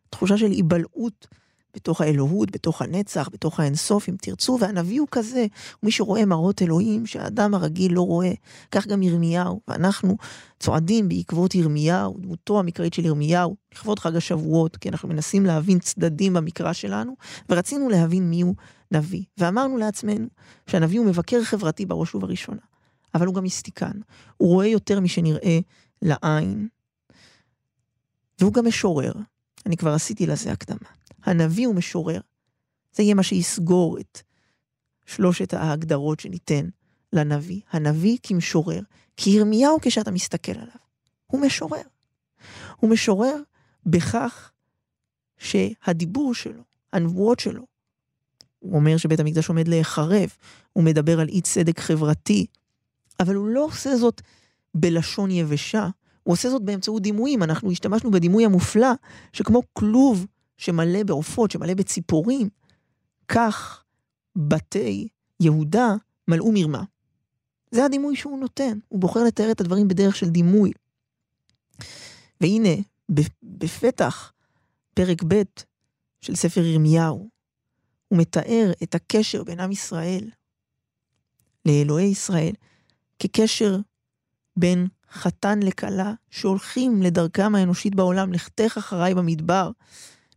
תחושה של היבלעות בתוך האלוהות, בתוך הנצח, בתוך האינסוף, אם תרצו, והנביא הוא כזה, מי שרואה מראות אלוהים שהאדם הרגיל לא רואה. כך גם ירמיהו, ואנחנו צועדים בעקבות ירמיהו, דמותו המקראית של ירמיהו, לכבוד חג השבועות, כי אנחנו מנסים להבין צדדים במקרא שלנו, ורצינו להבין מיהו נביא. ואמרנו לעצמנו שהנביא הוא מבקר חברתי בראש ובראשונה. אבל הוא גם מיסטיקן. הוא רואה יותר משנראה לעין. והוא גם משורר. אני כבר עשיתי לזה הקדמה. הנביא הוא משורר. זה יהיה מה שיסגור את שלושת ההגדרות שניתן לנביא. הנביא כמשורר. כי ירמיהו, כשאתה מסתכל עליו, הוא משורר. הוא משורר בכך שהדיבור שלו, הנבואות שלו, הוא אומר שבית המקדש עומד להיחרב, הוא מדבר על אי צדק חברתי, אבל הוא לא עושה זאת בלשון יבשה, הוא עושה זאת באמצעות דימויים. אנחנו השתמשנו בדימוי המופלא, שכמו כלוב שמלא בעופות, שמלא בציפורים, כך בתי יהודה מלאו מרמה. זה הדימוי שהוא נותן, הוא בוחר לתאר את הדברים בדרך של דימוי. והנה, בפתח פרק ב' של ספר ירמיהו, הוא מתאר את הקשר בין עם ישראל לאלוהי ישראל, כקשר בין חתן לכלה שהולכים לדרכם האנושית בעולם, לכתך אחריי במדבר,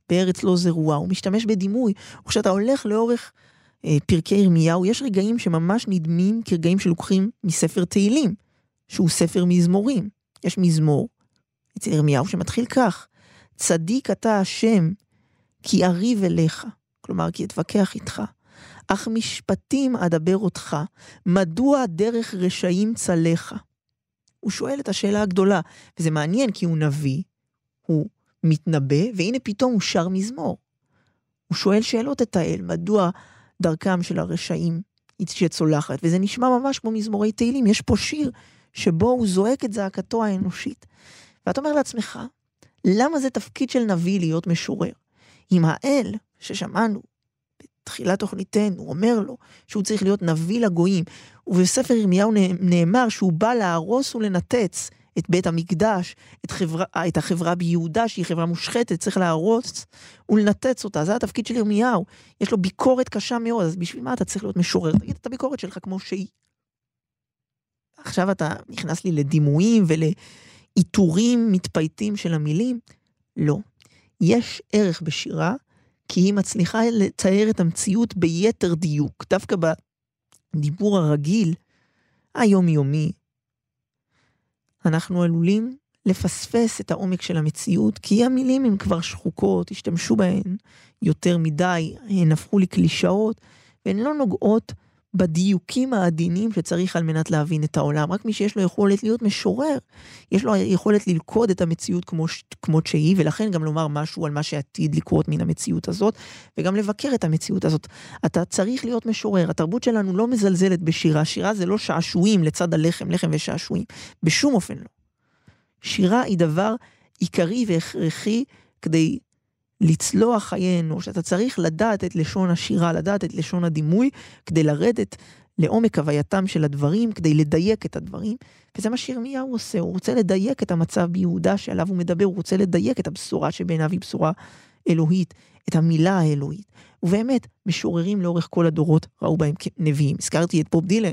בארץ לא זרועה. הוא משתמש בדימוי. וכשאתה הולך לאורך אה, פרקי ירמיהו, יש רגעים שממש נדמים כרגעים שלוקחים מספר תהילים, שהוא ספר מזמורים. יש מזמור אצל ירמיהו שמתחיל כך: צדיק אתה השם, כי אריב אליך. כלומר, כי אתווכח איתך. אך משפטים אדבר אותך, מדוע דרך רשעים צלך? הוא שואל את השאלה הגדולה, וזה מעניין כי הוא נביא, הוא מתנבא, והנה פתאום הוא שר מזמור. הוא שואל שאלות את האל, מדוע דרכם של הרשעים היא שצולחת, וזה נשמע ממש כמו מזמורי תהילים, יש פה שיר שבו הוא זועק את זעקתו האנושית. ואתה אומר לעצמך, למה זה תפקיד של נביא להיות משורר? אם האל, ששמענו בתחילת תוכניתנו, אומר לו שהוא צריך להיות נביא לגויים, ובספר ירמיהו נאמר שהוא בא להרוס ולנתץ את בית המקדש, את, חברה, את החברה ביהודה, שהיא חברה מושחתת, צריך להרוס ולנתץ אותה. זה התפקיד של ירמיהו. יש לו ביקורת קשה מאוד, אז בשביל מה אתה צריך להיות משורר? תגיד את הביקורת שלך כמו שהיא. עכשיו אתה נכנס לי לדימויים ולעיטורים מתפייטים של המילים. לא. יש ערך בשירה, כי היא מצליחה לתאר את המציאות ביתר דיוק. דווקא בדיבור הרגיל, היומיומי, אנחנו עלולים לפספס את העומק של המציאות, כי המילים הן כבר שחוקות, השתמשו בהן יותר מדי, הן הפכו לקלישאות, והן לא נוגעות בדיוקים העדינים שצריך על מנת להבין את העולם. רק מי שיש לו יכולת להיות משורר, יש לו יכולת ללכוד את המציאות כמו, כמו שהיא, ולכן גם לומר משהו על מה שעתיד לקרות מן המציאות הזאת, וגם לבקר את המציאות הזאת. אתה צריך להיות משורר. התרבות שלנו לא מזלזלת בשירה. שירה זה לא שעשועים לצד הלחם, לחם ושעשועים. בשום אופן לא. שירה היא דבר עיקרי והכרחי כדי לצלוח חיי אנוש. אתה צריך לדעת את לשון השירה, לדעת את לשון הדימוי, כדי לרדת לעומק הווייתם של הדברים, כדי לדייק את הדברים. וזה מה שירמיהו עושה, הוא רוצה לדייק את המצב ביהודה שעליו הוא מדבר, הוא רוצה לדייק את הבשורה שבעיניו היא בשורה אלוהית, את המילה האלוהית. ובאמת, משוררים לאורך כל הדורות ראו בהם כנביאים. הזכרתי את בוב דילן.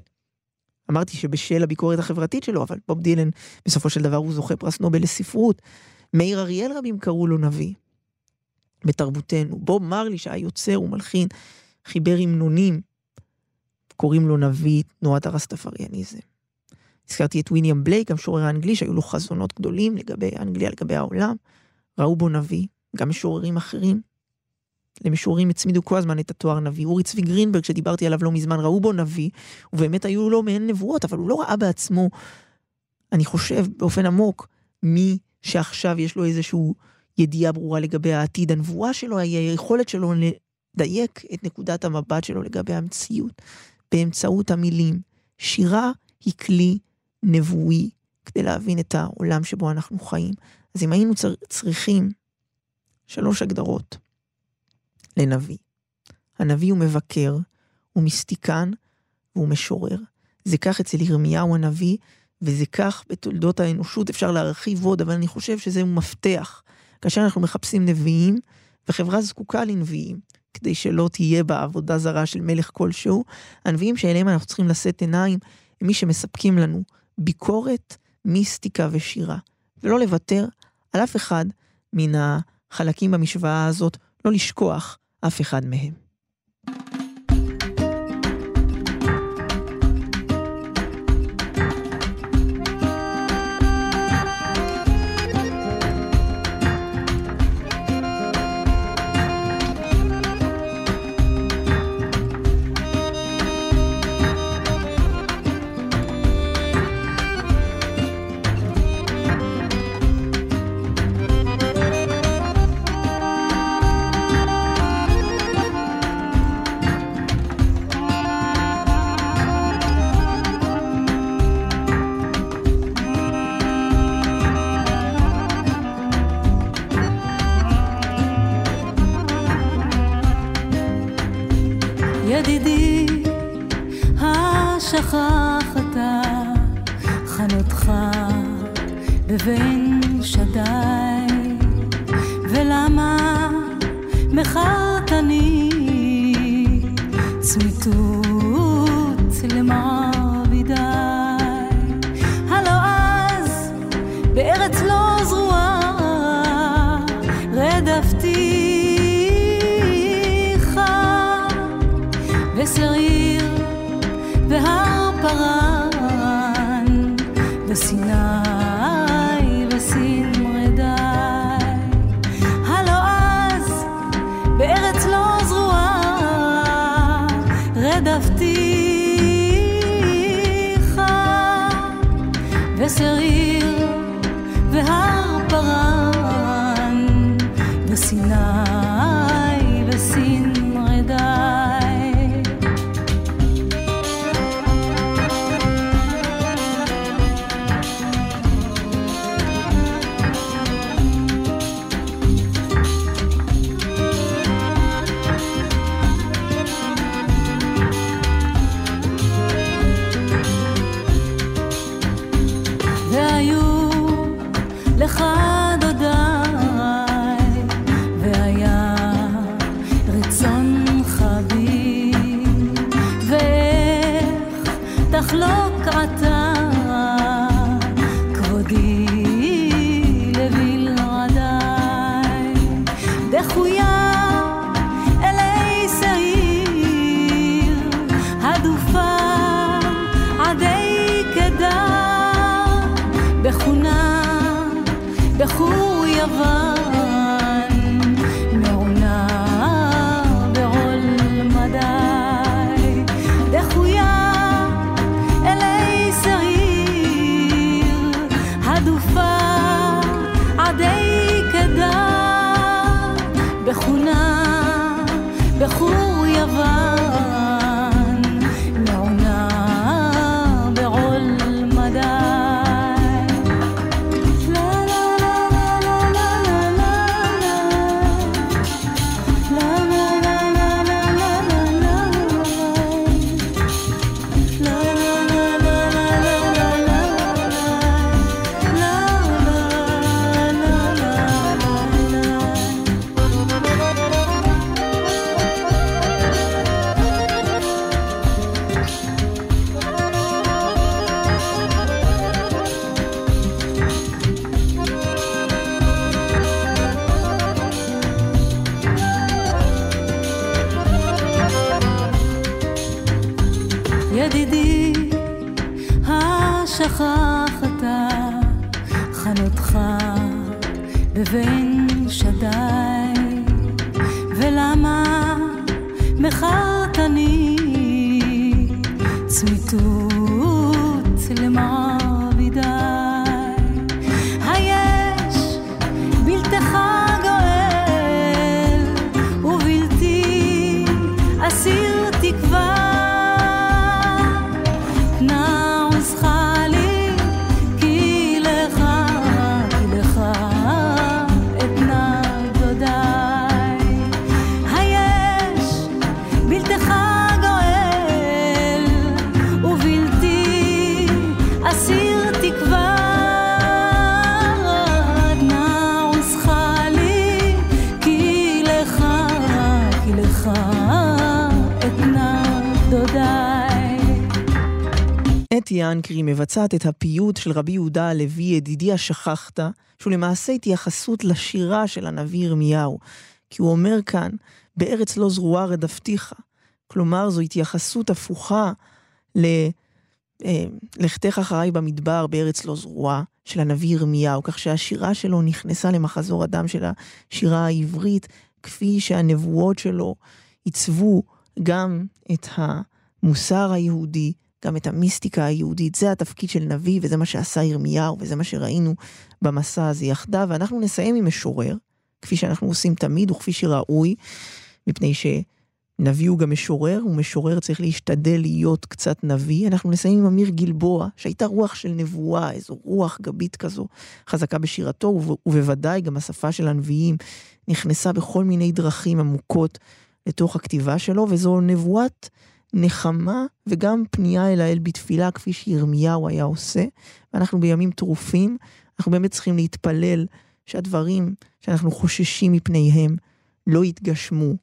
אמרתי שבשל הביקורת החברתית שלו, אבל בוב דילן, בסופו של דבר הוא זוכה פרס נובל לספרות. מאיר אריאל רבים קראו לו נביא. בתרבותנו. בוב מרלי, שהיה יוצר ומלחין, חיבר המנונים, קוראים לו נביא תנועת הרסטפריאניזם. הזכרתי את ויניאם בלייק, המשורר האנגלי, שהיו לו חזונות גדולים לגבי אנגליה, לגבי העולם. ראו בו נביא, גם משוררים אחרים. למשוררים הצמידו כל הזמן את התואר נביא. אורי צבי גרינברג, שדיברתי עליו לא מזמן, ראו בו נביא, ובאמת היו לו מעין נבואות, אבל הוא לא ראה בעצמו, אני חושב, באופן עמוק, מי שעכשיו יש לו איזשהו ידיעה ברורה לגבי העתיד. הנבואה שלו היכולת שלו לדייק את נקודת המבט שלו לגבי המציאות באמצעות המילים. שירה היא כלי נבואי כדי להבין את העולם שבו אנחנו חיים. אז אם היינו צר, צריכים שלוש הגדרות לנביא. הנביא הוא מבקר, הוא מיסטיקן והוא משורר. זה כך אצל ירמיהו הנביא, וזה כך בתולדות האנושות, אפשר להרחיב עוד, אבל אני חושב שזה מפתח כאשר אנחנו מחפשים נביאים, וחברה זקוקה לנביאים, כדי שלא תהיה בה עבודה זרה של מלך כלשהו, הנביאים שאליהם אנחנו צריכים לשאת עיניים, הם מי שמספקים לנו ביקורת, מיסטיקה ושירה, ולא לוותר על אף אחד מן החלקים במשוואה הזאת, לא לשכוח אף אחד מהם. תחלוק אתה אתי אנקרי מבצעת את הפיוט של רבי יהודה הלוי, ידידי השכחת, שהוא למעשה התייחסות לשירה של הנביא ירמיהו. כי הוא אומר כאן, בארץ לא זרועה רדפתיך. כלומר, זו התייחסות הפוכה ל... אה, לכתך אחריי במדבר בארץ לא זרועה של הנביא ירמיהו, כך שהשירה שלו נכנסה למחזור הדם של השירה העברית, כפי שהנבואות שלו עיצבו גם את המוסר היהודי, גם את המיסטיקה היהודית. זה התפקיד של נביא, וזה מה שעשה ירמיהו, וזה מה שראינו במסע הזה יחדיו. ואנחנו נסיים עם משורר, כפי שאנחנו עושים תמיד, וכפי שראוי, מפני שנביא הוא גם משורר, ומשורר צריך להשתדל להיות קצת נביא. אנחנו נסיים עם אמיר גלבוע, שהייתה רוח של נבואה, איזו רוח גבית כזו, חזקה בשירתו, ובוודאי גם השפה של הנביאים נכנסה בכל מיני דרכים עמוקות לתוך הכתיבה שלו, וזו נבואת נחמה וגם פנייה אל האל בתפילה, כפי שירמיהו היה עושה. ואנחנו בימים טרופים, אנחנו באמת צריכים להתפלל שהדברים שאנחנו חוששים מפניהם לא יתגשמו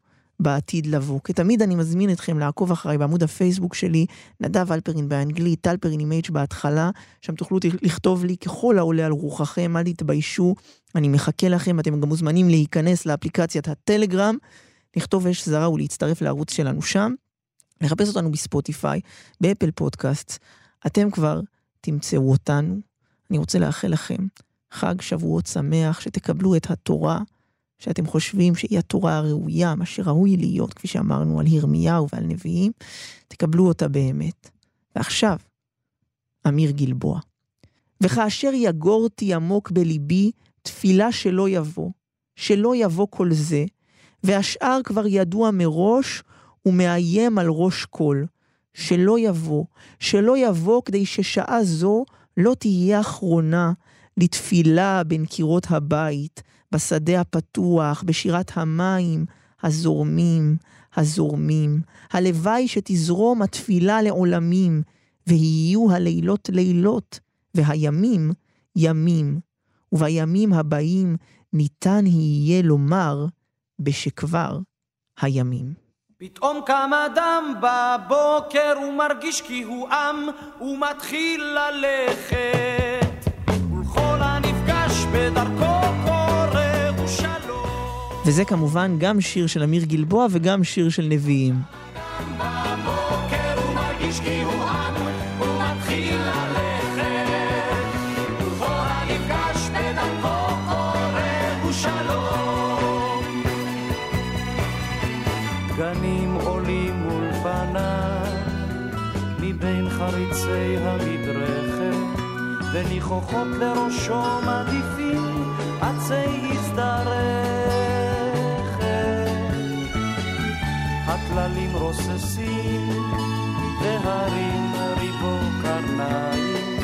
בעתיד לבוא. כתמיד אני מזמין אתכם לעקוב אחריי בעמוד הפייסבוק שלי, נדב אלפרין באנגלית, טלפרין עם H בהתחלה, שם תוכלו לכתוב לי ככל העולה על רוחכם, אל תתביישו, אני מחכה לכם, אתם גם מוזמנים להיכנס לאפליקציית הטלגרם, לכתוב אש זרה ולהצטרף לערוץ שלנו שם. לחפש אותנו בספוטיפיי, באפל פודקאסט. אתם כבר תמצאו אותנו. אני רוצה לאחל לכם חג שבועות שמח, שתקבלו את התורה שאתם חושבים שהיא התורה הראויה, מה שראוי להיות, כפי שאמרנו על ירמיהו ועל נביאים, תקבלו אותה באמת. ועכשיו, אמיר גלבוע. וכאשר יגורתי עמוק בליבי, תפילה שלא יבוא, שלא יבוא כל זה, והשאר כבר ידוע מראש, ומאיים על ראש כל, שלא יבוא, שלא יבוא כדי ששעה זו לא תהיה אחרונה לתפילה בין קירות הבית, בשדה הפתוח, בשירת המים הזורמים, הזורמים. הלוואי שתזרום התפילה לעולמים, ויהיו הלילות לילות, והימים ימים. ובימים הבאים ניתן יהיה לומר בשכבר הימים. פתאום קם אדם בבוקר ומרגיש כי הוא עם ומתחיל ללכת ולכל הנפגש בדרכו קורא ושלום וזה כמובן גם שיר של אמיר גלבוע וגם שיר של נביאים. וניחוחות לראשו מדיפים עצי הזדרכת. הטללים רוססים והרים ריבו קרניים.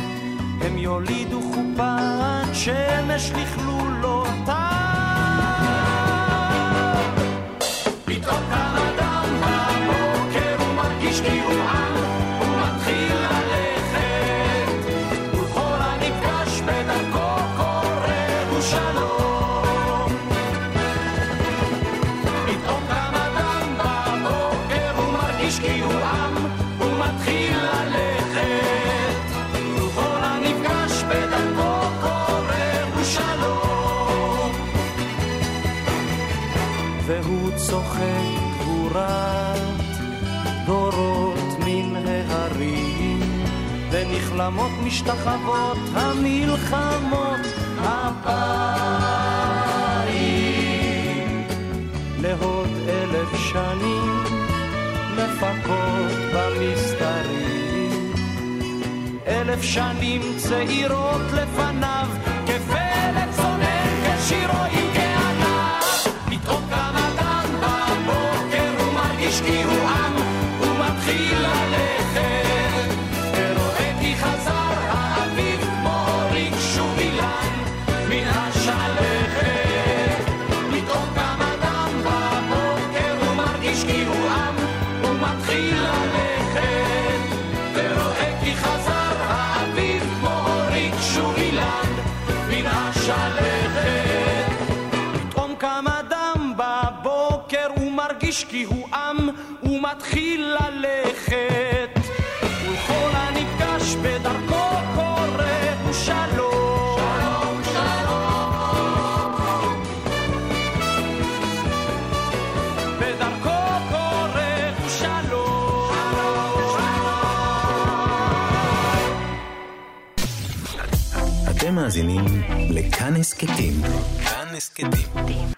הם יולידו חופת שמש לכלולותיו צוחק גבורת משתחוות המלחמות הבאים. לעוד אלף שנים מפקות במסתרים. אלף שנים צעירות לפניו, כפלט צונן כשירו עם כעניו. פתאום קם אדם בבוקר, הוא מרגיש כי עם, הוא מרגיש כי הוא עם, הוא מתחיל ללכת. ולכל הנפגש בדרכו קורא הוא שלום. שלום, שלום. בדרכו קורא הוא שלום. אתם מאזינים לכאן הסכתים. כאן הסכתים.